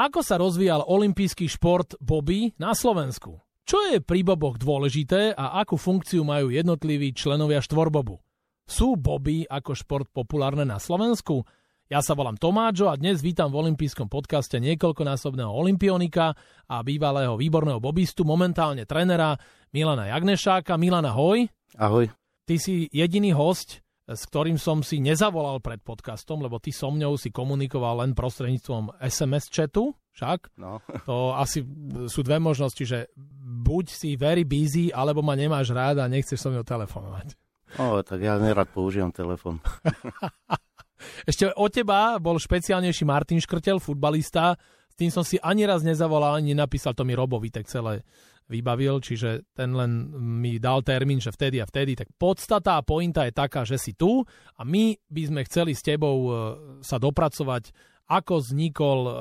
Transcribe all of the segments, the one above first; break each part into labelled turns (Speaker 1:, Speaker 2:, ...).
Speaker 1: Ako sa rozvíjal olimpijský šport Bobby na Slovensku? Čo je pri boboch dôležité a akú funkciu majú jednotliví členovia štvorbobu? Sú boby ako šport populárne na Slovensku? Ja sa volám Tomáčo a dnes vítam v olympijskom podcaste niekoľkonásobného olimpionika a bývalého výborného bobistu, momentálne trenera Milana Jagnešáka. Milana, hoj.
Speaker 2: Ahoj.
Speaker 1: Ty si jediný host, s ktorým som si nezavolal pred podcastom, lebo ty so mňou si komunikoval len prostredníctvom SMS chatu, však?
Speaker 2: No.
Speaker 1: To asi sú dve možnosti, že buď si very busy, alebo ma nemáš rád a nechceš so mnou telefonovať.
Speaker 2: No, tak ja nerad používam telefon.
Speaker 1: Ešte od teba bol špeciálnejší Martin Škrtel, futbalista. S tým som si ani raz nezavolal, ani nenapísal, to mi Robo tak celé vybavil, čiže ten len mi dal termín, že vtedy a vtedy. Tak podstata a pointa je taká, že si tu a my by sme chceli s tebou e, sa dopracovať, ako vznikol e,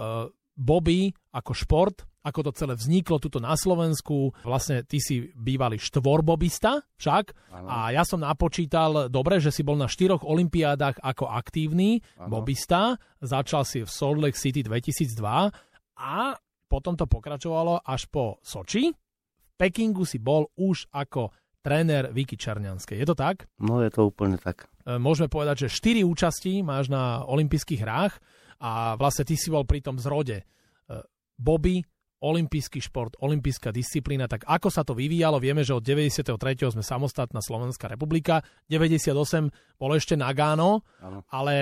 Speaker 1: Bobby ako šport, ako to celé vzniklo tuto na Slovensku. Vlastne ty si bývalý štvorbobista však ano. a ja som napočítal dobre, že si bol na štyroch olympiádach ako aktívny ano. bobista. Začal si v Salt Lake City 2002 a potom to pokračovalo až po Soči Pekingu si bol už ako tréner Viki Černianskej. Je to tak?
Speaker 2: No je to úplne tak.
Speaker 1: E, môžeme povedať, že 4 účastí máš na olympijských hrách a vlastne ty si bol pri tom zrode. E, Bobby, olympijský šport, olympijská disciplína, tak ako sa to vyvíjalo? Vieme, že od 93. sme samostatná Slovenská republika, 98 bolo ešte Nagano, ano. ale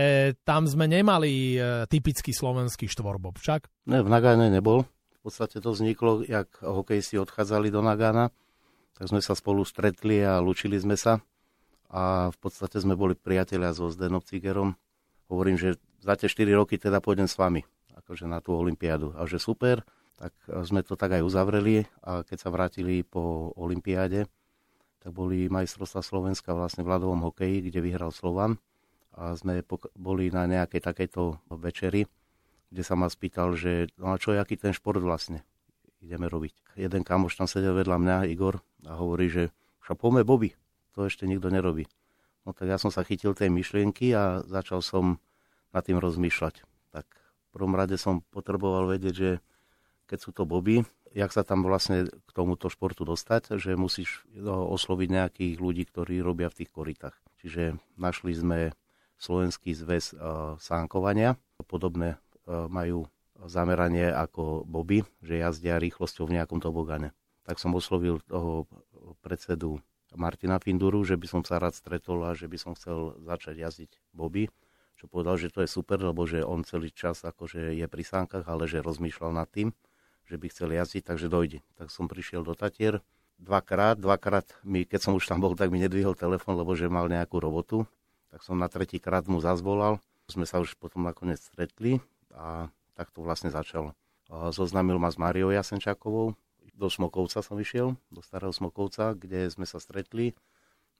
Speaker 1: tam sme nemali e, typický slovenský štvorbob, však?
Speaker 2: Ne, v Nagane nebol podstate to vzniklo, jak hokejisti odchádzali do Nagana, tak sme sa spolu stretli a lučili sme sa. A v podstate sme boli priatelia so Zdenom Cigerom. Hovorím, že za tie 4 roky teda pôjdem s vami, akože na tú olympiádu. A že super, tak sme to tak aj uzavreli a keď sa vrátili po olympiáde, tak boli majstrovstvá Slovenska vlastne v ľadovom hokeji, kde vyhral Slovan a sme boli na nejakej takejto večeri kde sa ma spýtal, že no a čo aký ten šport vlastne ideme robiť. Jeden kamoš tam sedel vedľa mňa, Igor, a hovorí, že však poďme Bobby, to ešte nikto nerobí. No tak ja som sa chytil tej myšlienky a začal som nad tým rozmýšľať. Tak v prvom rade som potreboval vedieť, že keď sú to Bobby, jak sa tam vlastne k tomuto športu dostať, že musíš no, osloviť nejakých ľudí, ktorí robia v tých koritách. Čiže našli sme Slovenský zväz uh, sánkovania, podobné majú zameranie ako Bobby, že jazdia rýchlosťou v nejakom tobogane. Tak som oslovil toho predsedu Martina Finduru, že by som sa rád stretol a že by som chcel začať jazdiť Bobby, čo povedal, že to je super, lebo že on celý čas akože je pri sánkach, ale že rozmýšľal nad tým, že by chcel jazdiť, takže dojde. Tak som prišiel do Tatier, dvakrát, dvakrát mi, keď som už tam bol, tak mi nedvihol telefon, lebo že mal nejakú robotu, tak som na tretí krát mu zazvolal. Sme sa už potom nakoniec stretli, a tak to vlastne začalo. Zoznámil ma s Máriou Jasenčákovou, do Smokovca som išiel, do starého Smokovca, kde sme sa stretli.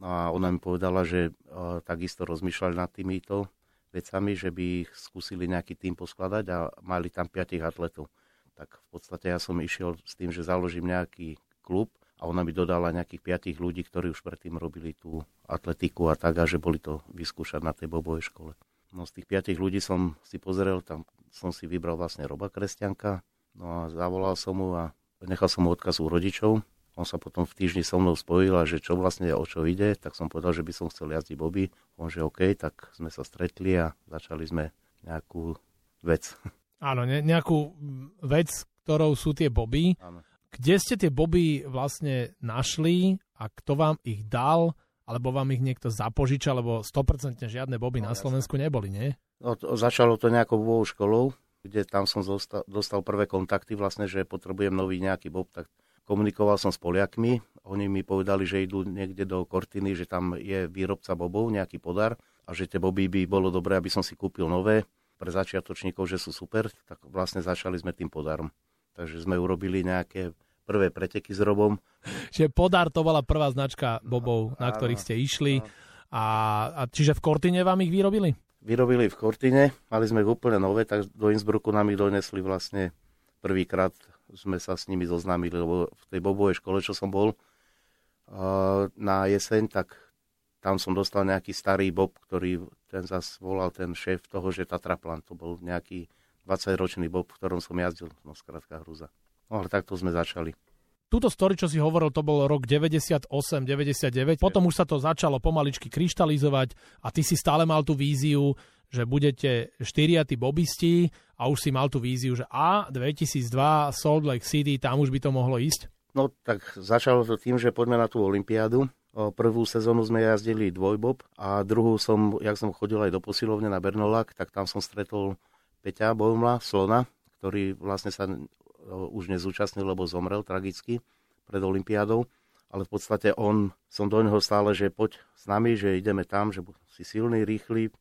Speaker 2: No a ona mi povedala, že takisto rozmýšľali nad týmito vecami, že by ich skúsili nejaký tým poskladať a mali tam piatich atletov. Tak v podstate ja som išiel s tým, že založím nejaký klub a ona mi dodala nejakých piatich ľudí, ktorí už predtým robili tú atletiku a tak, a že boli to vyskúšať na tej bobovej škole. No z tých piatich ľudí som si pozrel, tam som si vybral vlastne Roba Kresťanka, no a zavolal som mu a nechal som mu odkaz u rodičov. On sa potom v týždni so mnou spojil a že čo vlastne o čo ide, tak som povedal, že by som chcel jazdiť Bobby. On že OK, tak sme sa stretli a začali sme nejakú vec.
Speaker 1: Áno, ne, nejakú vec, ktorou sú tie Bobby. Áno. Kde ste tie Bobby vlastne našli a kto vám ich dal? Alebo vám ich niekto zapožiča, lebo 100% žiadne boby no, na Slovensku jasne. neboli, nie?
Speaker 2: No, to, začalo to nejakou bobovou školou, kde tam som dostal, dostal prvé kontakty vlastne, že potrebujem nový nejaký bob, tak komunikoval som s Poliakmi, oni mi povedali, že idú niekde do Kortiny, že tam je výrobca bobov, nejaký podar a že tie boby by bolo dobré, aby som si kúpil nové pre začiatočníkov, že sú super, tak vlastne začali sme tým podarom. Takže sme urobili nejaké prvé preteky s Robom.
Speaker 1: Čiže Podar to bola prvá značka bobov, no, na ktorých ste išli. No. A, a čiže v Kortine vám ich vyrobili?
Speaker 2: Vyrobili v Kortine, mali sme ich úplne nové, tak do Innsbrucku nám ich donesli vlastne prvýkrát sme sa s nimi zoznámili, lebo v tej bobovej škole, čo som bol na jeseň, tak tam som dostal nejaký starý bob, ktorý ten zas volal ten šéf toho, že Tatraplan, to bol nejaký 20-ročný bob, v ktorom som jazdil, no skrátka hruza. No ale takto sme začali.
Speaker 1: Túto story, čo si hovoril, to bol rok 98-99, potom už sa to začalo pomaličky kryštalizovať a ty si stále mal tú víziu, že budete štyria tí bobisti a už si mal tú víziu, že a 2002 Salt Lake City, tam už by to mohlo ísť?
Speaker 2: No tak začalo to tým, že poďme na tú olympiádu. Prvú sezónu sme jazdili dvojbob a druhú som, jak som chodil aj do posilovne na Bernolak, tak tam som stretol Peťa Bojmla, Slona, ktorý vlastne sa už nezúčastnil, lebo zomrel tragicky pred Olympiádou. Ale v podstate on, som do neho stále, že poď s nami, že ideme tam, že si silný, rýchly,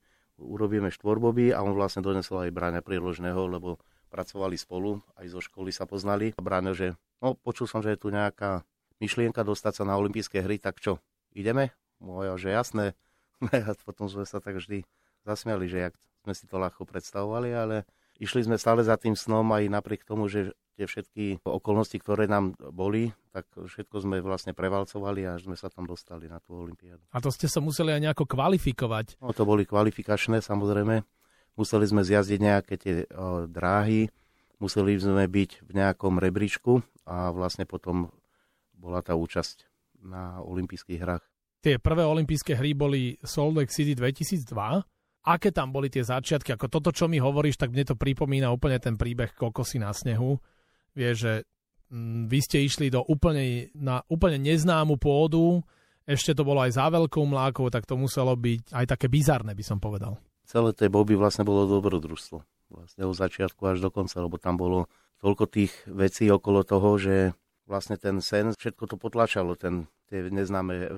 Speaker 2: urobíme štvorboby a on vlastne donesol aj bráňa príložného, lebo pracovali spolu, aj zo školy sa poznali. A bráňa, že no, počul som, že je tu nejaká myšlienka dostať sa na olympijské hry, tak čo, ideme? Moja, že jasné. A potom sme sa tak vždy zasmiali, že jak sme si to ľahko predstavovali, ale išli sme stále za tým snom aj napriek tomu, že tie všetky okolnosti, ktoré nám boli, tak všetko sme vlastne prevalcovali a až sme sa tam dostali na tú olympiádu.
Speaker 1: A to ste sa museli aj nejako kvalifikovať?
Speaker 2: No to boli kvalifikačné samozrejme. Museli sme zjazdiť nejaké tie o, dráhy, museli sme byť v nejakom rebríčku a vlastne potom bola tá účasť na olympijských hrách.
Speaker 1: Tie prvé olympijské hry boli Salt Lake City 2002 aké tam boli tie začiatky, ako toto, čo mi hovoríš, tak mne to pripomína úplne ten príbeh Kokosy na snehu. Vieš, že mm, vy ste išli do úplne, na úplne neznámu pôdu, ešte to bolo aj za veľkou mlákou, tak to muselo byť aj také bizarné, by som povedal.
Speaker 2: Celé tie boby vlastne bolo dobrodružstvo. Vlastne od začiatku až do konca, lebo tam bolo toľko tých vecí okolo toho, že vlastne ten sen, všetko to potlačalo, ten, tie neznáme e,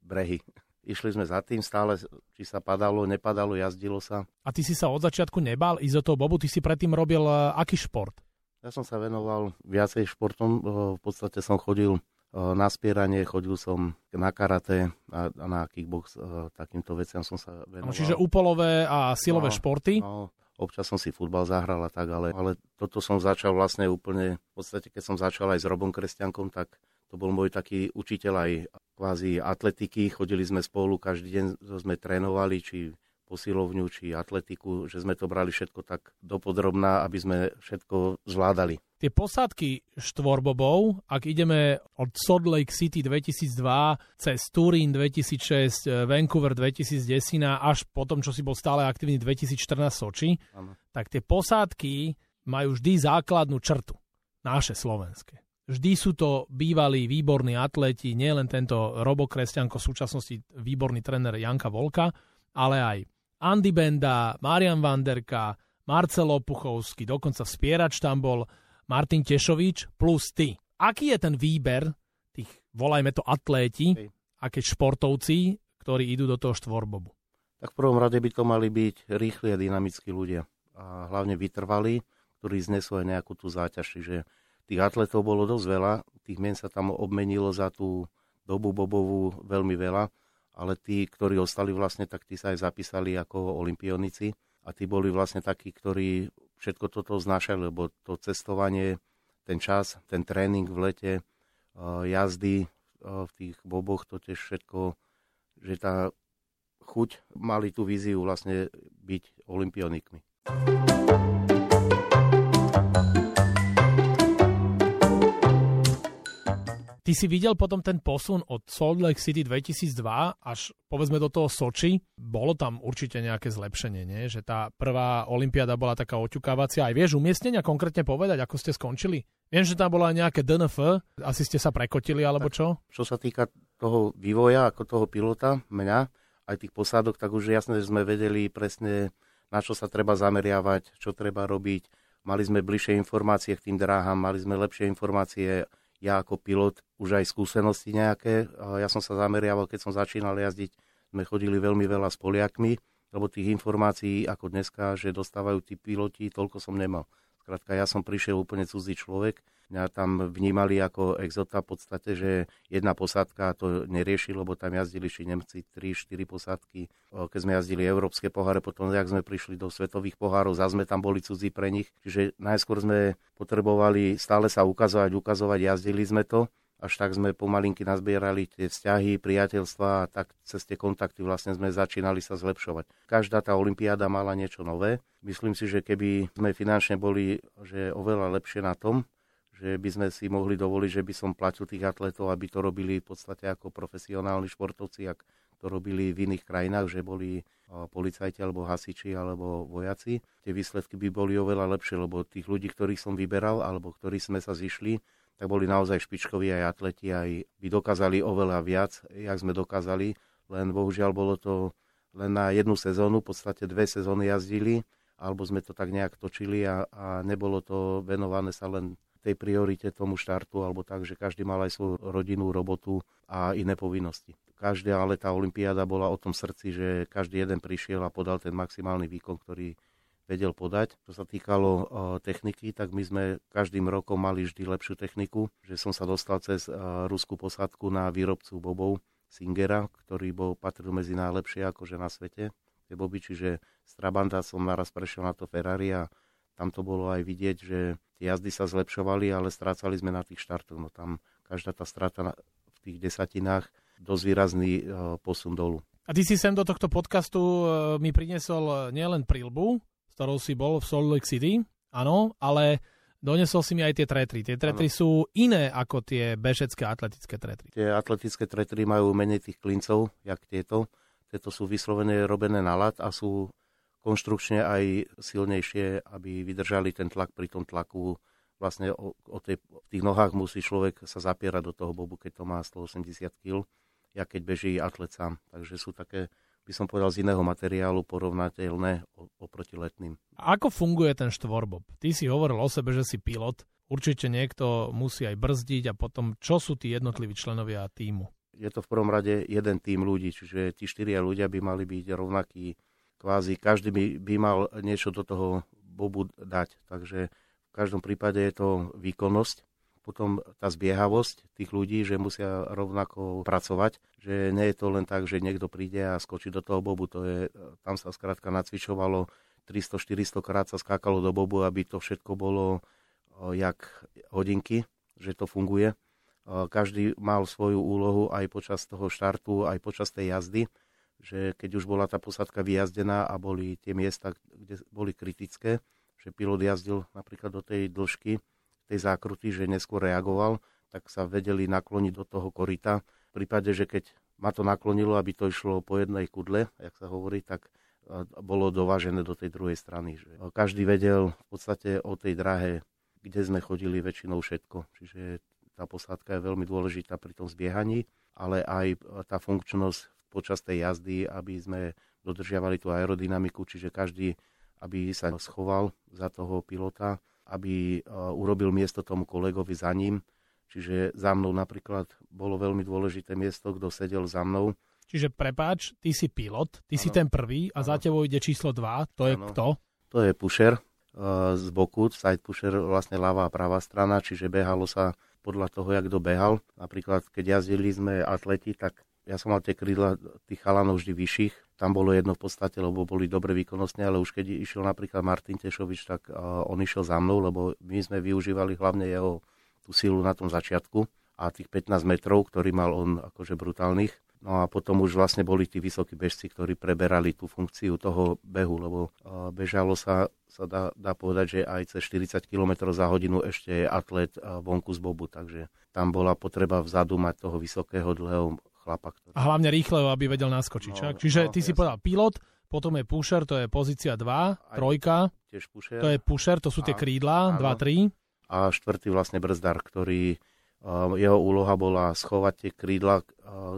Speaker 2: brehy. Išli sme za tým stále, či sa padalo, nepadalo, jazdilo sa.
Speaker 1: A ty si sa od začiatku nebal ísť do toho bobu? Ty si predtým robil uh, aký šport?
Speaker 2: Ja som sa venoval viacej športom. Uh, v podstate som chodil uh, na spieranie, chodil som na karate a, a na kickbox. Takýmto veciam som sa venoval.
Speaker 1: Čiže úpolové a silové no, športy?
Speaker 2: No, občas som si futbal zahral a tak, ale, ale toto som začal vlastne úplne, v podstate keď som začal aj s Robom Kresťankom, tak to bol môj taký učiteľ aj kvázi atletiky. Chodili sme spolu, každý deň sme trénovali, či posilovňu, či atletiku, že sme to brali všetko tak dopodrobná, aby sme všetko zvládali.
Speaker 1: Tie posádky štvorbobov, ak ideme od Salt Lake City 2002 cez Turín 2006, eh, Vancouver 2010 až potom, čo si bol stále aktívny 2014 Soči, ano. tak tie posádky majú vždy základnú črtu. Naše slovenské. Vždy sú to bývalí výborní atleti, nielen tento Robo Kresťanko, v súčasnosti výborný tréner Janka Volka, ale aj Andy Benda, Marian Vanderka, Marcelo Puchovský, dokonca spierač tam bol, Martin Tešovič plus ty. Aký je ten výber tých, volajme to atléti, Hej. aké športovci, ktorí idú do toho štvorbobu?
Speaker 2: Tak v prvom rade by to mali byť rýchli a dynamickí ľudia. A hlavne vytrvalí, ktorí znesú aj nejakú tú záťaž. Čiže Tých atletov bolo dosť veľa, tých mien sa tam obmenilo za tú dobu bobovú veľmi veľa, ale tí, ktorí ostali vlastne, tak tí sa aj zapísali ako olimpionici a tí boli vlastne takí, ktorí všetko toto znášali, lebo to cestovanie, ten čas, ten tréning v lete, e, jazdy e, v tých boboch, to tiež všetko, že tá chuť mali tú víziu vlastne byť olimpionikmi.
Speaker 1: Ty si videl potom ten posun od Salt Lake City 2002 až povedzme do toho Soči. Bolo tam určite nejaké zlepšenie, nie? že tá prvá olympiáda bola taká oťukávacia. Aj vieš umiestnenia konkrétne povedať, ako ste skončili? Viem, že tam bola nejaké DNF, asi ste sa prekotili alebo čo?
Speaker 2: Čo sa týka toho vývoja, ako toho pilota, mňa, aj tých posádok, tak už jasné, že sme vedeli presne, na čo sa treba zameriavať, čo treba robiť. Mali sme bližšie informácie k tým dráham, mali sme lepšie informácie ja ako pilot už aj skúsenosti nejaké. Ja som sa zameriaval, keď som začínal jazdiť, sme chodili veľmi veľa s Poliakmi, lebo tých informácií ako dneska, že dostávajú tí piloti, toľko som nemal. Skrátka, ja som prišiel úplne cudzí človek, mňa tam vnímali ako exota v podstate, že jedna posádka to nerieši, lebo tam jazdili ši Nemci 3-4 posádky. Keď sme jazdili európske poháre, potom jak sme prišli do svetových pohárov, zase sme tam boli cudzí pre nich. Čiže najskôr sme potrebovali stále sa ukazovať, ukazovať, jazdili sme to až tak sme pomalinky nazbierali tie vzťahy, priateľstva a tak cez tie kontakty vlastne sme začínali sa zlepšovať. Každá tá olimpiáda mala niečo nové. Myslím si, že keby sme finančne boli že oveľa lepšie na tom, že by sme si mohli dovoliť, že by som platil tých atletov, aby to robili v podstate ako profesionálni športovci, ak to robili v iných krajinách, že boli policajti alebo hasiči alebo vojaci. Tie výsledky by boli oveľa lepšie, lebo tých ľudí, ktorých som vyberal alebo ktorí sme sa zišli, tak boli naozaj špičkoví aj atleti, aj by dokázali oveľa viac, jak sme dokázali, len bohužiaľ bolo to len na jednu sezónu, v podstate dve sezóny jazdili, alebo sme to tak nejak točili a, a nebolo to venované sa len tej priorite tomu štartu, alebo tak, že každý mal aj svoju rodinnú robotu a iné povinnosti. Každá ale tá olimpiáda bola o tom srdci, že každý jeden prišiel a podal ten maximálny výkon, ktorý vedel podať. Čo sa týkalo uh, techniky, tak my sme každým rokom mali vždy lepšiu techniku, že som sa dostal cez uh, ruskú posádku na výrobcu bobov Singera, ktorý bol patril medzi najlepšie akože na svete. Tie boby, čiže z Trabanta som naraz prešiel na to Ferrari a tam to bolo aj vidieť, že tie jazdy sa zlepšovali, ale strácali sme na tých štartoch. No tam každá tá strata v tých desatinách dosť výrazný e, posun dolu.
Speaker 1: A ty si sem do tohto podcastu e, mi priniesol nielen prílbu, s ktorou si bol v Salt Lake City, áno, ale donesol si mi aj tie tretry. Tie tretry ano. sú iné ako tie bežecké atletické tretry.
Speaker 2: Tie atletické tretry majú menej tých klincov, jak tieto. Tieto sú vyslovene robené na lat a sú konštrukčne aj silnejšie, aby vydržali ten tlak pri tom tlaku. Vlastne o, o tej, v tých nohách musí človek sa zapierať do toho bobu, keď to má 180 kg, ja keď beží atlet sám. Takže sú také, by som povedal, z iného materiálu porovnateľné oproti letným.
Speaker 1: Ako funguje ten štvorbob? Ty si hovoril o sebe, že si pilot. Určite niekto musí aj brzdiť a potom čo sú tí jednotliví členovia týmu?
Speaker 2: Je to v prvom rade jeden tým ľudí, čiže tí štyria ľudia by mali byť rovnakí kvázi každý by, by mal niečo do toho bobu dať. Takže v každom prípade je to výkonnosť, potom tá zbiehavosť tých ľudí, že musia rovnako pracovať, že nie je to len tak, že niekto príde a skočí do toho bobu, to je, tam sa skrátka nacvičovalo 300-400 krát sa skákalo do bobu, aby to všetko bolo jak hodinky, že to funguje. Každý mal svoju úlohu aj počas toho štartu, aj počas tej jazdy že keď už bola tá posadka vyjazdená a boli tie miesta, kde boli kritické, že pilot jazdil napríklad do tej dĺžky, tej zákruty, že neskôr reagoval, tak sa vedeli nakloniť do toho korita. V prípade, že keď ma to naklonilo, aby to išlo po jednej kudle, jak sa hovorí, tak bolo dovážené do tej druhej strany. Že každý vedel v podstate o tej drahe, kde sme chodili väčšinou všetko. Čiže tá posádka je veľmi dôležitá pri tom zbiehaní, ale aj tá funkčnosť počas tej jazdy, aby sme dodržiavali tú aerodynamiku, čiže každý, aby sa schoval za toho pilota, aby e, urobil miesto tomu kolegovi za ním. Čiže za mnou napríklad bolo veľmi dôležité miesto, kto sedel za mnou.
Speaker 1: Čiže prepáč, ty si pilot, ty ano. si ten prvý a ano. za tebou ide číslo 2, to je ano. kto?
Speaker 2: To je pusher e, z boku, side pusher, vlastne ľavá a pravá strana, čiže behalo sa podľa toho, jak kto behal. Napríklad, keď jazdili sme atleti, tak ja som mal tie krídla tých chalanov vždy vyšších. Tam bolo jedno v podstate, lebo boli dobre výkonnostné, ale už keď išiel napríklad Martin Tešovič, tak uh, on išiel za mnou, lebo my sme využívali hlavne jeho tú silu na tom začiatku a tých 15 metrov, ktorý mal on akože brutálnych. No a potom už vlastne boli tí vysokí bežci, ktorí preberali tú funkciu toho behu, lebo bežalo sa, sa dá, dá povedať, že aj cez 40 km za hodinu ešte je atlet vonku z bobu, takže tam bola potreba vzadu mať toho vysokého, dlhého chlapa. Ktorý...
Speaker 1: A hlavne rýchle, aby vedel naskočiť. No, Čiže no, ty jasne. si povedal pilot, potom je pusher, to je pozícia 2, trojka,
Speaker 2: tiež pusher.
Speaker 1: to je pusher, to sú tie krídla, 2, 3.
Speaker 2: A štvrtý vlastne brzdar, ktorý uh, jeho úloha bola schovať tie krídla,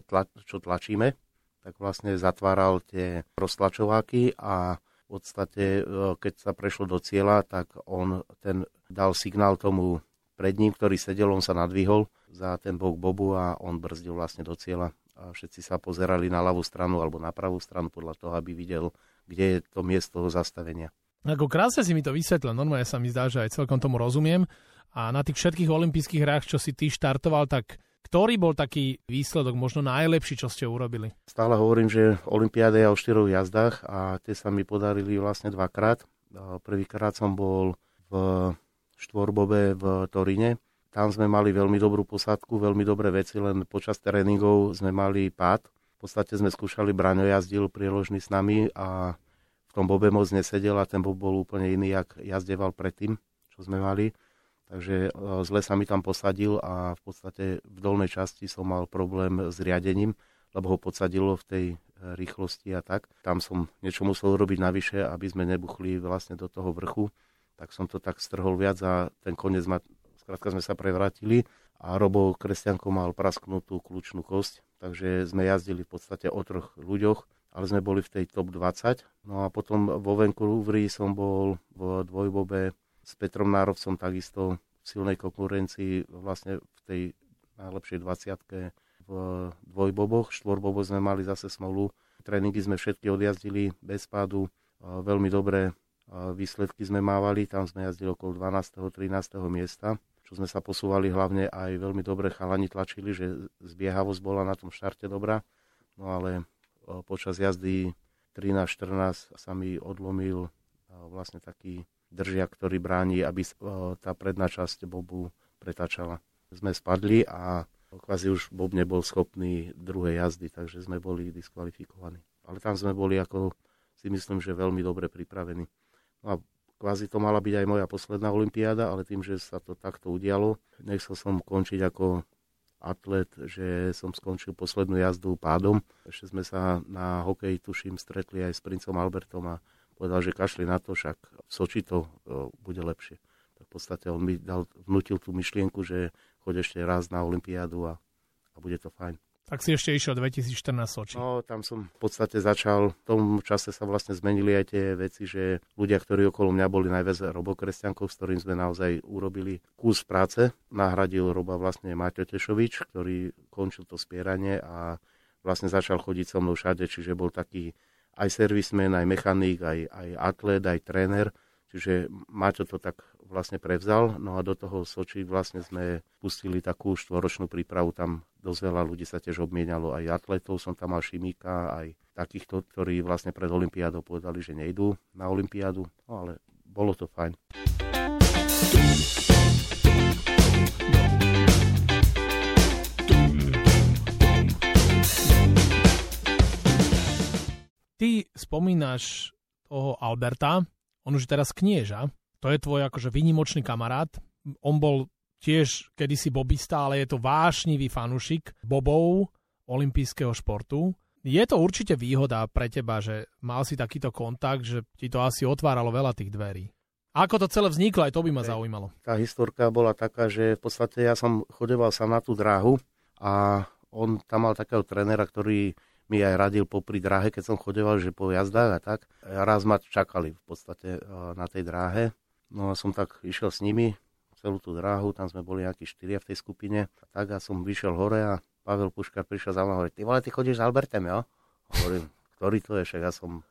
Speaker 2: tla, čo tlačíme, tak vlastne zatváral tie roztlačováky a v podstate, uh, keď sa prešlo do cieľa, tak on ten dal signál tomu pred ním, ktorý sedel, on sa nadvihol za ten bok Bobu a on brzdil vlastne do cieľa. A všetci sa pozerali na ľavú stranu alebo na pravú stranu podľa toho, aby videl, kde je to miesto zastavenia.
Speaker 1: Ako krásne si mi to vysvetlil, normálne sa mi zdá, že aj celkom tomu rozumiem. A na tých všetkých olympijských hrách, čo si ty štartoval, tak ktorý bol taký výsledok, možno najlepší, čo ste urobili?
Speaker 2: Stále hovorím, že Olympiáda je o štyroch jazdách a tie sa mi podarili vlastne dvakrát. Prvýkrát som bol v štvorbobe v Torine, tam sme mali veľmi dobrú posádku, veľmi dobré veci, len počas tréningov sme mali pád. V podstate sme skúšali, Braňo jazdil prieložný s nami a v tom bobe moc nesedel a ten bob bol úplne iný, jak jazdeval predtým, čo sme mali. Takže zle sa mi tam posadil a v podstate v dolnej časti som mal problém s riadením, lebo ho podsadilo v tej rýchlosti a tak. Tam som niečo musel robiť navyše, aby sme nebuchli vlastne do toho vrchu tak som to tak strhol viac a ten koniec ma, skrátka sme sa prevrátili a Robo Kresťanko mal prasknutú kľúčnú kosť, takže sme jazdili v podstate o troch ľuďoch, ale sme boli v tej top 20. No a potom vo Vancouveri som bol v dvojbobe s Petrom Nárovcom takisto v silnej konkurencii vlastne v tej najlepšej 20 v dvojboboch, štvorboboch sme mali zase smolu. Tréningy sme všetky odjazdili bez pádu, veľmi dobre výsledky sme mávali, tam sme jazdili okolo 12. 13. miesta, čo sme sa posúvali hlavne aj veľmi dobre chalani tlačili, že zbiehavosť bola na tom štarte dobrá, no ale počas jazdy 13-14 sa mi odlomil vlastne taký držiak, ktorý bráni, aby tá predná časť bobu pretáčala. Sme spadli a kvázi už bob nebol schopný druhej jazdy, takže sme boli diskvalifikovaní. Ale tam sme boli ako si myslím, že veľmi dobre pripravení. No a kvázi to mala byť aj moja posledná olimpiáda, ale tým, že sa to takto udialo, nechcel som končiť ako atlet, že som skončil poslednú jazdu pádom. Ešte sme sa na hokej, tuším, stretli aj s princom Albertom a povedal, že kašli na to, však v Soči to bude lepšie. Tak v podstate on mi dal, vnutil tú myšlienku, že choď ešte raz na olympiádu a, a bude to fajn.
Speaker 1: Tak si ešte išiel 2014 Soči.
Speaker 2: No, tam som v podstate začal, v tom čase sa vlastne zmenili aj tie veci, že ľudia, ktorí okolo mňa boli najviac robokresťankov, s ktorým sme naozaj urobili kus práce. Nahradil roba vlastne Maťo Tešovič, ktorý končil to spieranie a vlastne začal chodiť so mnou všade, čiže bol taký aj servismen, aj mechanik, aj, aj atlet, aj tréner. Čiže Maťo to tak vlastne prevzal. No a do toho Soči vlastne sme pustili takú štvoročnú prípravu. Tam dosť veľa ľudí sa tiež obmienalo. Aj atletov som tam mal Šimika, aj takýchto, ktorí vlastne pred Olympiádou povedali, že nejdú na Olympiádu. No ale bolo to fajn.
Speaker 1: Ty spomínaš toho Alberta, on už teraz knieža, to je tvoj akože výnimočný kamarát. On bol tiež kedysi bobista, ale je to vášnivý fanušik bobov olympijského športu. Je to určite výhoda pre teba, že mal si takýto kontakt, že ti to asi otváralo veľa tých dverí. Ako to celé vzniklo, aj to by ma zaujímalo.
Speaker 2: Tá historka bola taká, že v podstate ja som chodeval sa na tú dráhu a on tam mal takého trénera, ktorý mi aj radil popri dráhe, keď som chodeval, že po jazdách a tak. Raz ma čakali v podstate na tej dráhe No a som tak išiel s nimi celú tú dráhu, tam sme boli nejakí štyria v tej skupine. A tak a som vyšiel hore a Pavel Puškar prišiel za mnou a hovorí, ty vole, ty chodíš s Albertem, jo? Hovorím, ktorý to je, však ja som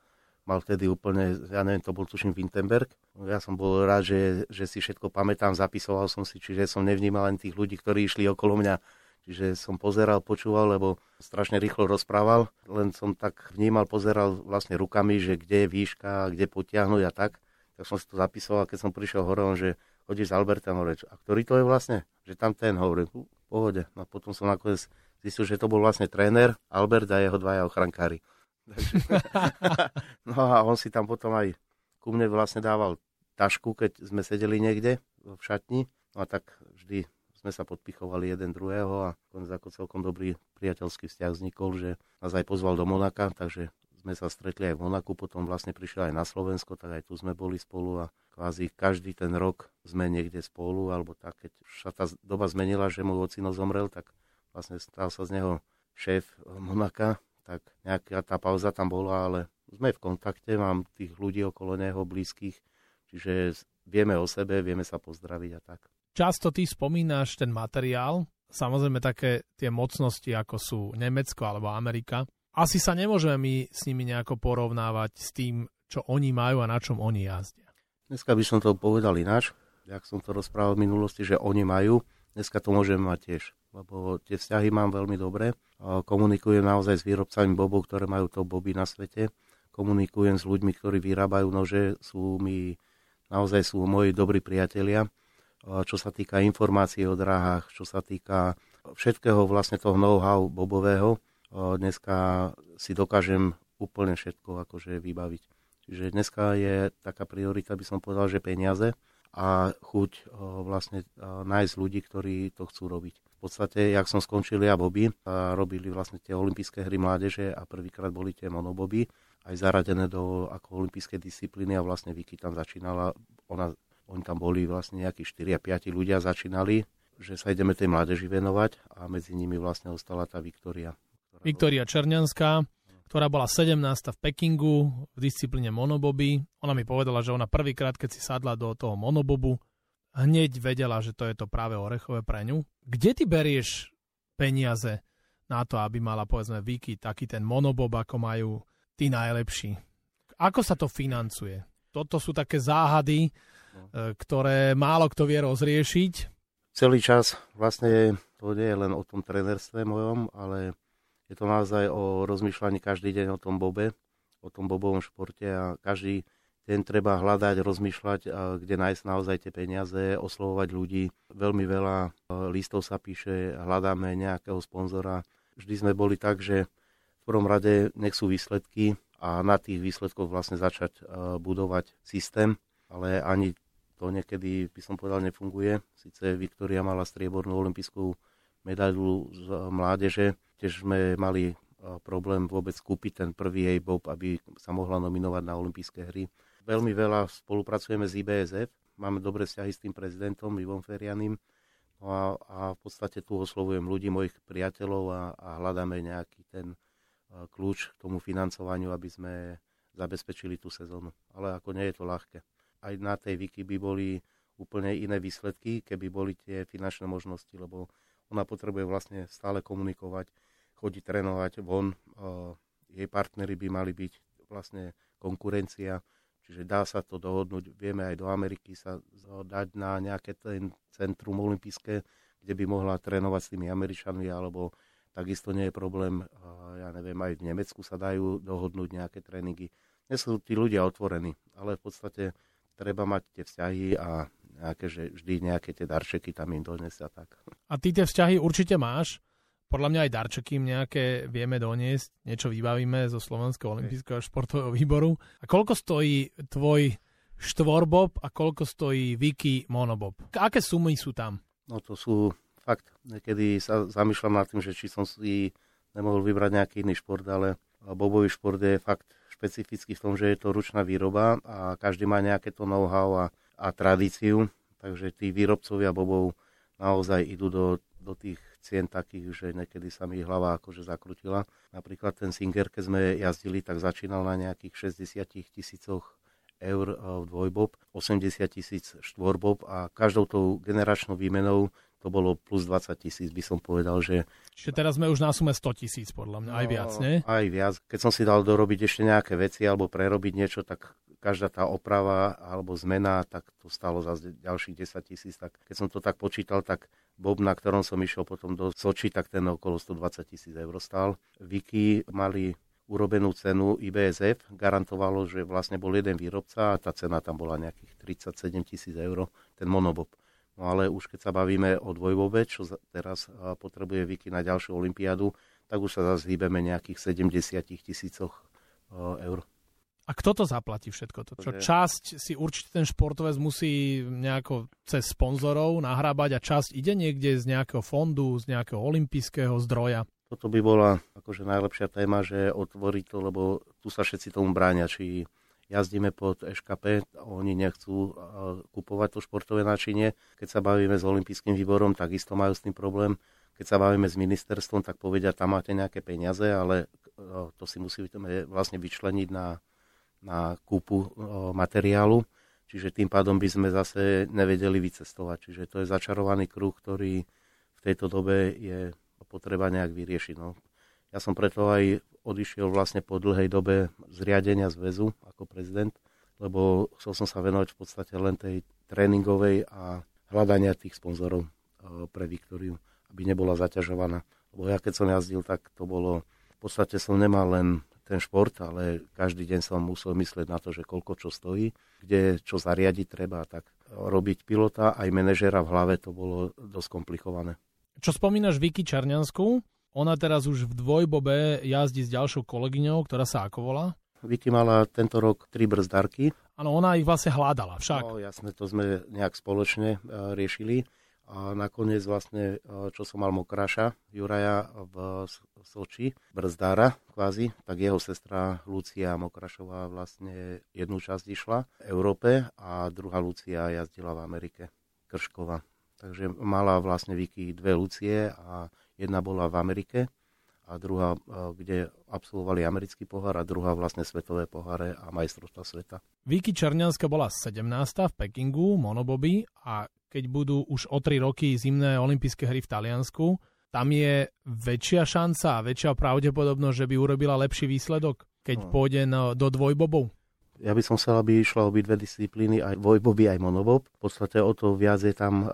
Speaker 2: mal vtedy úplne, ja neviem, to bol tuším Wintenberg. Ja som bol rád, že, že si všetko pamätám, zapisoval som si, čiže som nevnímal len tých ľudí, ktorí išli okolo mňa. Čiže som pozeral, počúval, lebo strašne rýchlo rozprával, len som tak vnímal, pozeral vlastne rukami, že kde je výška, kde potiahnuť a tak tak som si to zapisoval, keď som prišiel hore, on, že chodíš s Albertom, hovorí, a ktorý to je vlastne? Že tam ten, hovorí, v pohode. No potom som nakoniec zistil, že to bol vlastne tréner Albert a jeho dvaja ochrankári. no a on si tam potom aj ku mne vlastne dával tašku, keď sme sedeli niekde v šatni. No a tak vždy sme sa podpichovali jeden druhého a konec ako celkom dobrý priateľský vzťah vznikol, že nás aj pozval do Monaka, takže sme sa stretli aj v Monaku, potom vlastne prišiel aj na Slovensko, tak aj tu sme boli spolu a kvázi každý ten rok sme niekde spolu, alebo tak, keď sa tá doba zmenila, že môj ocino zomrel, tak vlastne stal sa z neho šéf Monaka, tak nejaká tá pauza tam bola, ale sme v kontakte, mám tých ľudí okolo neho blízkych, čiže vieme o sebe, vieme sa pozdraviť a tak.
Speaker 1: Často ty spomínaš ten materiál, samozrejme také tie mocnosti, ako sú Nemecko alebo Amerika, asi sa nemôžeme my s nimi nejako porovnávať s tým, čo oni majú a na čom oni jazdia.
Speaker 2: Dneska by som to povedal ináč, jak som to rozprával v minulosti, že oni majú, dneska to môžeme mať tiež, lebo tie vzťahy mám veľmi dobre. Komunikujem naozaj s výrobcami bobov, ktoré majú to boby na svete. Komunikujem s ľuďmi, ktorí vyrábajú nože, sú mi, naozaj sú moji dobrí priatelia. Čo sa týka informácií o dráhach, čo sa týka všetkého vlastne toho know-how bobového. Dneska si dokážem úplne všetko akože vybaviť. Čiže dneska je taká priorita, by som povedal, že peniaze a chuť vlastne nájsť ľudí, ktorí to chcú robiť. V podstate, jak som skončil ja Bobby, a robili vlastne tie olympijské hry mládeže a prvýkrát boli tie monoboby, aj zaradené do ako olympijské disciplíny a vlastne Vicky tam začínala, ona, oni tam boli vlastne nejakí 4 a 5 ľudia začínali, že sa ideme tej mládeži venovať a medzi nimi vlastne ostala tá Viktória.
Speaker 1: Viktória Černianská, ktorá bola 17. v Pekingu v disciplíne monoboby. Ona mi povedala, že ona prvýkrát, keď si sadla do toho monobobu, hneď vedela, že to je to práve orechové pre ňu. Kde ty berieš peniaze na to, aby mala povedzme Viki taký ten monobob, ako majú tí najlepší? Ako sa to financuje? Toto sú také záhady, ktoré málo kto vie rozriešiť.
Speaker 2: Celý čas vlastne to nie je len o tom trenerstve mojom, ale je to naozaj o rozmýšľaní každý deň o tom bobe, o tom bobovom športe a každý ten treba hľadať, rozmýšľať, kde nájsť naozaj tie peniaze, oslovovať ľudí. Veľmi veľa e, listov sa píše, hľadáme nejakého sponzora. Vždy sme boli tak, že v prvom rade nech sú výsledky a na tých výsledkoch vlastne začať e, budovať systém, ale ani to niekedy, by som povedal, nefunguje. Sice Viktória mala striebornú olympijskú medailu z mládeže, tiež sme mali e, problém vôbec kúpiť ten prvý jej bob, aby sa mohla nominovať na olympijské hry Veľmi veľa spolupracujeme s IBSF, máme dobré vzťahy s tým prezidentom Ivom Ferianim no a, a v podstate tu oslovujem ľudí, mojich priateľov a, a hľadáme nejaký ten uh, kľúč k tomu financovaniu, aby sme zabezpečili tú sezónu. Ale ako nie je to ľahké. Aj na tej Wiki by boli úplne iné výsledky, keby boli tie finančné možnosti, lebo ona potrebuje vlastne stále komunikovať, chodiť trénovať von. Uh, jej partnery by mali byť vlastne konkurencia Čiže dá sa to dohodnúť, vieme aj do Ameriky sa dať na nejaké ten centrum olympijské, kde by mohla trénovať s tými Američanmi, alebo takisto nie je problém, ja neviem, aj v Nemecku sa dajú dohodnúť nejaké tréningy. Nie sú tí ľudia otvorení, ale v podstate treba mať tie vzťahy a nejaké, že vždy nejaké tie darčeky tam im donesia tak.
Speaker 1: A ty tie vzťahy určite máš? podľa mňa aj darčeky nejaké vieme doniesť, niečo vybavíme zo Slovenského olympijského športového výboru. A koľko stojí tvoj štvorbob a koľko stojí Viki monobob? Aké sumy sú tam?
Speaker 2: No to sú fakt, niekedy sa zamýšľam nad tým, že či som si nemohol vybrať nejaký iný šport, ale bobový šport je fakt špecifický v tom, že je to ručná výroba a každý má nejaké to know-how a, a tradíciu, takže tí výrobcovia bobov naozaj idú do, do tých cien takých, že niekedy sa mi hlava akože zakrutila. Napríklad ten Singer, keď sme jazdili, tak začínal na nejakých 60 tisícoch eur e, v dvojbob, 80 tisíc štvorbob a každou tou generačnou výmenou to bolo plus 20 tisíc, by som povedal, že...
Speaker 1: Čiže teraz sme už na sume 100 tisíc, podľa mňa, aj no, viac, nie?
Speaker 2: Aj viac. Keď som si dal dorobiť ešte nejaké veci alebo prerobiť niečo, tak každá tá oprava alebo zmena, tak to stalo zase ďalších 10 tisíc. Tak keď som to tak počítal, tak Bob, na ktorom som išiel potom do Soči, tak ten okolo 120 tisíc eur stál. Viki mali urobenú cenu IBSF, garantovalo, že vlastne bol jeden výrobca a tá cena tam bola nejakých 37 tisíc eur, ten monobob. No ale už keď sa bavíme o dvojbobe, čo teraz potrebuje Viki na ďalšiu olympiádu, tak už sa zase hýbeme nejakých 70 tisícoch eur.
Speaker 1: A kto to zaplatí všetko to? Čo časť si určite ten športovec musí nejako cez sponzorov nahrábať a časť ide niekde z nejakého fondu, z nejakého olympijského zdroja?
Speaker 2: Toto by bola akože najlepšia téma, že otvoriť to, lebo tu sa všetci tomu bránia, či jazdíme pod EŠKP, oni nechcú kupovať to športové načinie. Keď sa bavíme s olympijským výborom, takisto majú s tým problém. Keď sa bavíme s ministerstvom, tak povedia, tam máte nejaké peniaze, ale to si musíme vlastne vyčleniť na na kúpu materiálu, čiže tým pádom by sme zase nevedeli vycestovať. Čiže to je začarovaný kruh, ktorý v tejto dobe je potreba nejak vyriešiť. No. Ja som preto aj odišiel vlastne po dlhej dobe zriadenia zväzu ako prezident, lebo chcel som sa venovať v podstate len tej tréningovej a hľadania tých sponzorov pre Viktoriu, aby nebola zaťažovaná. Lebo ja keď som jazdil, tak to bolo, v podstate som nemal len ten šport, ale každý deň som musel myslieť na to, že koľko čo stojí, kde čo zariadiť treba, tak robiť pilota aj manažera v hlave to bolo dosť komplikované.
Speaker 1: Čo spomínaš Vicky Čarňanskú? Ona teraz už v dvojbobe jazdí s ďalšou kolegyňou, ktorá sa ako volá?
Speaker 2: Vicky mala tento rok tri brzdarky.
Speaker 1: Áno, ona ich vlastne hľadala však.
Speaker 2: No jasne, to sme nejak spoločne uh, riešili. A nakoniec vlastne, uh, čo som mal Mokraša, Juraja v Soči, brzdára kvázi, tak jeho sestra Lucia Mokrašová vlastne jednu časť išla v Európe a druhá Lucia jazdila v Amerike, Krškova. Takže mala vlastne Vicky dve Lucie a jedna bola v Amerike a druhá, kde absolvovali americký pohár a druhá vlastne svetové poháre a majstrovstva sveta.
Speaker 1: Vicky Černianska bola 17. v Pekingu, monoboby a keď budú už o 3 roky zimné olympijské hry v Taliansku, tam je väčšia šanca a väčšia pravdepodobnosť, že by urobila lepší výsledok, keď no. pôjde do dvojbobov?
Speaker 2: Ja by som chcel, aby išla obidve disciplíny, aj dvojboby, aj monobob. V podstate o to viac je tam uh,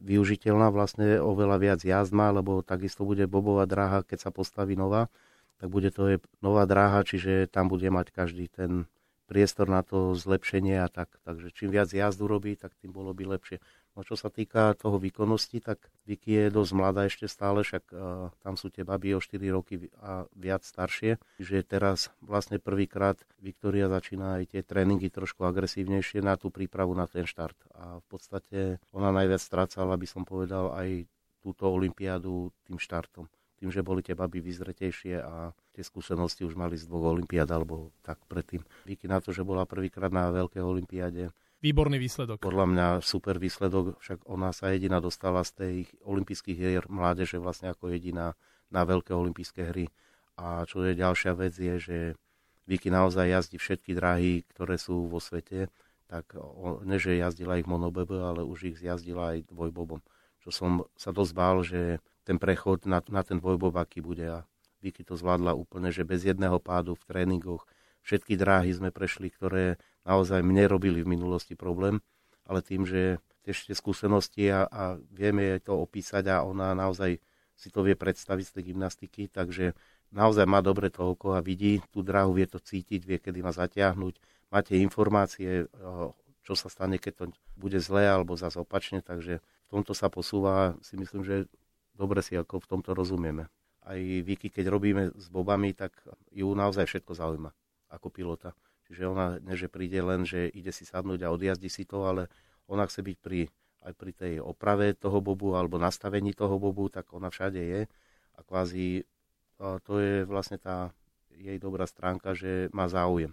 Speaker 2: využiteľná, vlastne oveľa viac jazdma, lebo takisto bude bobová dráha, keď sa postaví nová, tak bude to je nová dráha, čiže tam bude mať každý ten priestor na to zlepšenie a tak. Takže čím viac jazdu robí, tak tým bolo by lepšie. No čo sa týka toho výkonnosti, tak Vicky je dosť mladá ešte stále, však uh, tam sú tie baby o 4 roky a viac staršie. Čiže teraz vlastne prvýkrát Viktoria začína aj tie tréningy trošku agresívnejšie na tú prípravu na ten štart. A v podstate ona najviac strácala, by som povedal, aj túto olympiádu tým štartom. Tým, že boli tie baby vyzretejšie a tie skúsenosti už mali z dvoch olympiád alebo tak predtým. Vicky na to, že bola prvýkrát na veľkej olympiáde,
Speaker 1: Výborný výsledok.
Speaker 2: Podľa mňa super výsledok, však ona sa jediná dostala z tej olympijských hier mládeže vlastne ako jediná na veľké olympijské hry. A čo je ďalšia vec je, že Vicky naozaj jazdí všetky dráhy, ktoré sú vo svete, tak ne, že jazdila ich monobebe, ale už ich jazdila aj dvojbobom. Čo som sa dosť bál, že ten prechod na, na ten dvojbob aký bude a Vicky to zvládla úplne, že bez jedného pádu v tréningoch, všetky dráhy sme prešli, ktoré naozaj mne robili v minulosti problém, ale tým, že ešte skúsenosti a, a vieme to opísať a ona naozaj si to vie predstaviť z tej gymnastiky, takže naozaj má dobre to oko a vidí tú dráhu, vie to cítiť, vie, kedy má zatiahnuť, máte informácie, čo sa stane, keď to bude zlé alebo zase opačne, takže v tomto sa posúva, si myslím, že dobre si ako v tomto rozumieme. Aj Vicky, keď robíme s bobami, tak ju naozaj všetko zaujíma ako pilota. Čiže ona ne, príde len, že ide si sadnúť a odjazdi si to, ale ona chce byť pri, aj pri tej oprave toho bobu alebo nastavení toho bobu, tak ona všade je. A kvázi to je vlastne tá jej dobrá stránka, že má záujem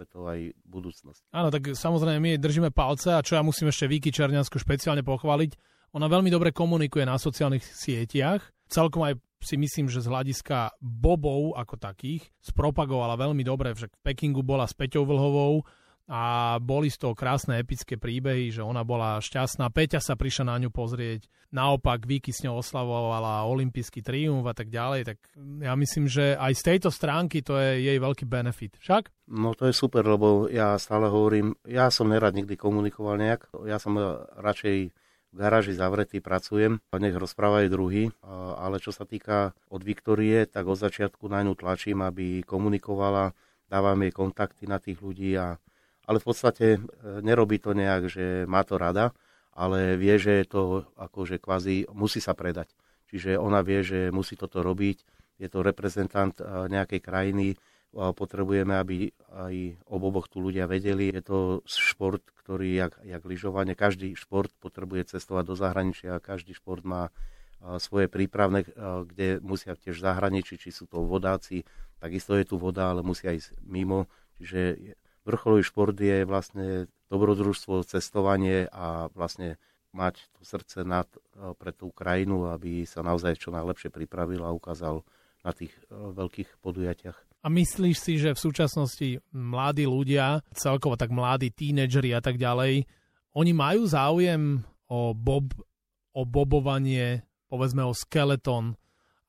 Speaker 2: preto aj budúcnosť.
Speaker 1: Áno, tak samozrejme my jej držíme palce a čo ja musím ešte Viki Černiansku špeciálne pochváliť, ona veľmi dobre komunikuje na sociálnych sieťach, celkom aj si myslím, že z hľadiska bobov ako takých spropagovala veľmi dobre, však v Pekingu bola s Peťou Vlhovou a boli z toho krásne epické príbehy, že ona bola šťastná, Peťa sa prišla na ňu pozrieť, naopak Vicky s ňou oslavovala olimpijský triumf a tak ďalej, tak ja myslím, že aj z tejto stránky to je jej veľký benefit. Však?
Speaker 2: No to je super, lebo ja stále hovorím, ja som nerad nikdy komunikoval nejak, ja som radšej v garáži zavretý, pracujem, nech rozprávajú druhý, ale čo sa týka od Viktorie, tak od začiatku na ňu tlačím, aby komunikovala, dávam jej kontakty na tých ľudí, a, ale v podstate e, nerobí to nejak, že má to rada, ale vie, že je to akože kvázi musí sa predať. Čiže ona vie, že musí toto robiť, je to reprezentant e, nejakej krajiny, potrebujeme, aby aj o boboch tu ľudia vedeli. Je to šport, ktorý, jak, jak lyžovanie, každý šport potrebuje cestovať do zahraničia, každý šport má svoje prípravné, kde musia tiež zahraničí, či sú to vodáci, takisto je tu voda, ale musia ísť mimo. Čiže vrcholový šport je vlastne dobrodružstvo, cestovanie a vlastne mať to srdce nad, pre tú krajinu, aby sa naozaj čo najlepšie pripravil a ukázal na tých veľkých podujatiach.
Speaker 1: A myslíš si, že v súčasnosti mladí ľudia, celkovo tak mladí tínedžeri a tak ďalej, oni majú záujem o, bob, o bobovanie, povedzme o skeleton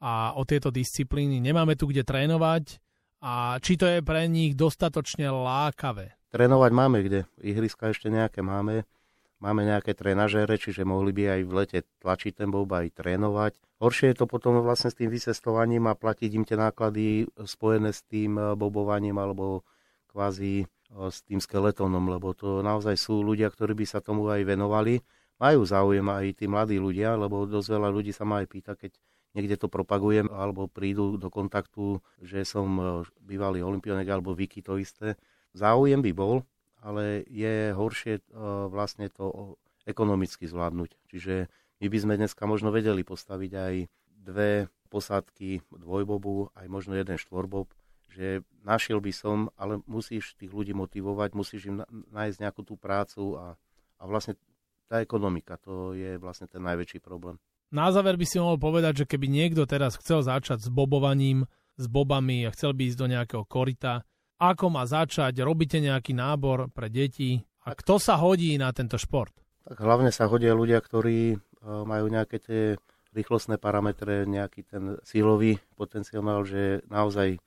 Speaker 1: a o tieto disciplíny? Nemáme tu kde trénovať a či to je pre nich dostatočne lákavé?
Speaker 2: Trénovať máme kde. Ihriska ešte nejaké máme. Máme nejaké trenažere, čiže mohli by aj v lete tlačiť ten bob aj trénovať. Horšie je to potom vlastne s tým vycestovaním a platiť im tie náklady spojené s tým eh, bobovaním alebo kvázi eh, s tým skeletónom, lebo to naozaj sú ľudia, ktorí by sa tomu aj venovali. Majú záujem aj tí mladí ľudia, lebo dosť veľa ľudí sa ma aj pýta, keď niekde to propagujem alebo prídu do kontaktu, že som eh, bývalý olimpionek alebo Viki to isté. Záujem by bol, ale je horšie vlastne to ekonomicky zvládnuť. Čiže my by sme dneska možno vedeli postaviť aj dve posádky dvojbobu, aj možno jeden štvorbob, že našiel by som, ale musíš tých ľudí motivovať, musíš im nájsť nejakú tú prácu a, a vlastne tá ekonomika, to je vlastne ten najväčší problém.
Speaker 1: Na záver by si mohol povedať, že keby niekto teraz chcel začať s bobovaním, s bobami a chcel by ísť do nejakého korita, ako má začať, robíte nejaký nábor pre deti a kto sa hodí na tento šport?
Speaker 2: Tak hlavne sa hodia ľudia, ktorí majú nejaké tie rýchlostné parametre, nejaký ten sílový potenciál, že naozaj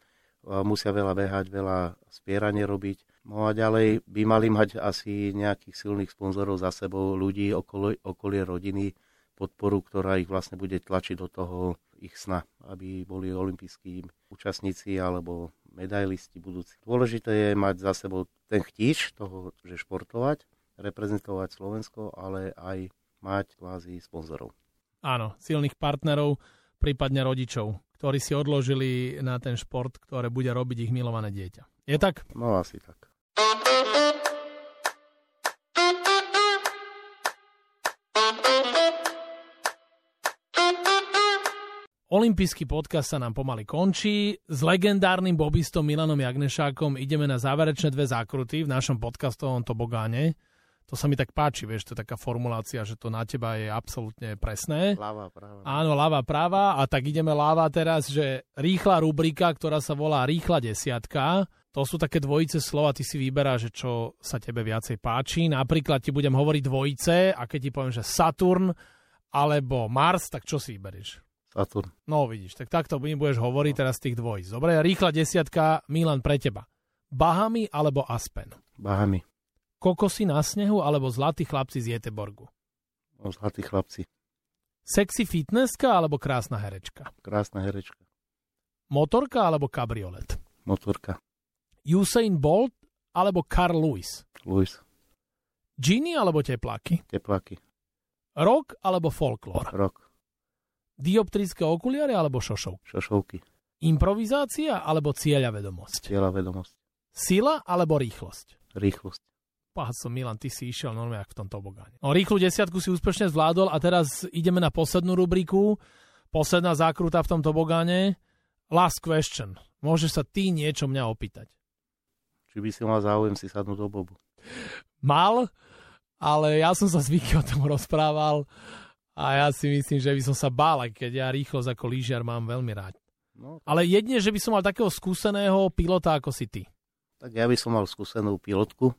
Speaker 2: musia veľa behať, veľa spieranie robiť. No a ďalej by mali mať asi nejakých silných sponzorov za sebou, ľudí, okolie, okolie rodiny, podporu, ktorá ich vlastne bude tlačiť do toho ich sna, aby boli olimpijskí účastníci alebo medailisti budúci. Dôležité je mať za sebou ten chtíč toho, že športovať, reprezentovať Slovensko, ale aj mať kvázi sponzorov.
Speaker 1: Áno, silných partnerov, prípadne rodičov, ktorí si odložili na ten šport, ktoré bude robiť ich milované dieťa. Je tak?
Speaker 2: No asi tak.
Speaker 1: Olympijský podcast sa nám pomaly končí. S legendárnym bobistom Milanom Jagnešákom ideme na záverečné dve zákruty v našom podcastovom tobogáne to sa mi tak páči, vieš, to je taká formulácia, že to na teba je absolútne presné.
Speaker 2: Láva práva.
Speaker 1: Áno, láva práva a tak ideme láva teraz, že rýchla rubrika, ktorá sa volá Rýchla desiatka, to sú také dvojice slova, ty si vyberáš, že čo sa tebe viacej páči. Napríklad ti budem hovoriť dvojice a keď ti poviem, že Saturn alebo Mars, tak čo si vyberieš?
Speaker 2: Saturn.
Speaker 1: No vidíš, tak takto budeš hovoriť no. teraz tých dvojíc. Dobre, rýchla desiatka, Milan pre teba. Bahamy alebo Aspen?
Speaker 2: Bahamy.
Speaker 1: Kokosy na snehu alebo Zlatí chlapci z Jeteborgu?
Speaker 2: O, zlatí chlapci.
Speaker 1: Sexy fitnesska alebo krásna herečka?
Speaker 2: Krásna herečka.
Speaker 1: Motorka alebo kabriolet?
Speaker 2: Motorka.
Speaker 1: Usain Bolt alebo Carl Lewis?
Speaker 2: Lewis.
Speaker 1: Gini alebo tepláky?
Speaker 2: Tepláky.
Speaker 1: Rock alebo folklór?
Speaker 2: Rock.
Speaker 1: Dioptrické okuliare alebo šošovky?
Speaker 2: Šošovky.
Speaker 1: Improvizácia alebo cieľa vedomosť?
Speaker 2: Cieľa vedomosť.
Speaker 1: Sila alebo rýchlosť?
Speaker 2: Rýchlosť.
Speaker 1: Páco, Milan, ty si išiel normálne v tom tobogáne. No, rýchlu desiatku si úspešne zvládol a teraz ideme na poslednú rubriku. Posledná zákruta v tom tobogáne. Last question. Môžeš sa ty niečo mňa opýtať.
Speaker 2: Či by si mal záujem si sadnúť do bobu?
Speaker 1: Mal, ale ja som sa s Vicky o tom rozprával a ja si myslím, že by som sa bál, keď ja rýchlosť ako lyžiar mám veľmi rád. No, ale jedne, že by som mal takého skúseného pilota ako si ty.
Speaker 2: Tak ja by som mal skúsenú pilotku,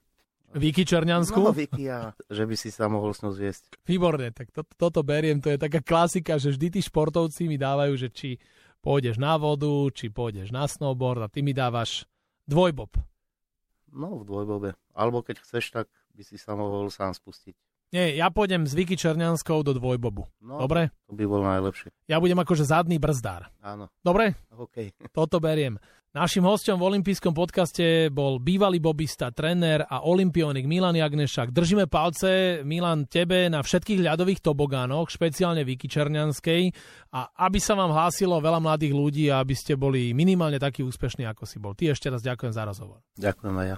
Speaker 1: Viki Černiansku?
Speaker 2: No, Viki, a že by si sa mohol s ňou zviesť.
Speaker 1: Výborne, tak to, toto beriem, to je taká klasika, že vždy tí športovci mi dávajú, že či pôjdeš na vodu, či pôjdeš na snowboard a ty mi dávaš dvojbob.
Speaker 2: No, v dvojbobe. Alebo keď chceš, tak by si sa mohol sám spustiť.
Speaker 1: Nie, ja pôjdem s Viki Černianskou do dvojbobu. No, Dobre?
Speaker 2: To by bol najlepšie.
Speaker 1: Ja budem akože zadný brzdár.
Speaker 2: Áno.
Speaker 1: Dobre?
Speaker 2: OK.
Speaker 1: Toto beriem. Našim hostom v olympijskom podcaste bol bývalý bobista, tréner a olimpionik Milan Jagnešak. Držíme palce, Milan, tebe na všetkých ľadových tobogánoch, špeciálne Viki Černianskej a aby sa vám hlásilo veľa mladých ľudí a aby ste boli minimálne takí úspešní, ako si bol. Ty ešte raz ďakujem za rozhovor.
Speaker 2: Ďakujem aj ja.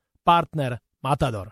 Speaker 1: partner Matador.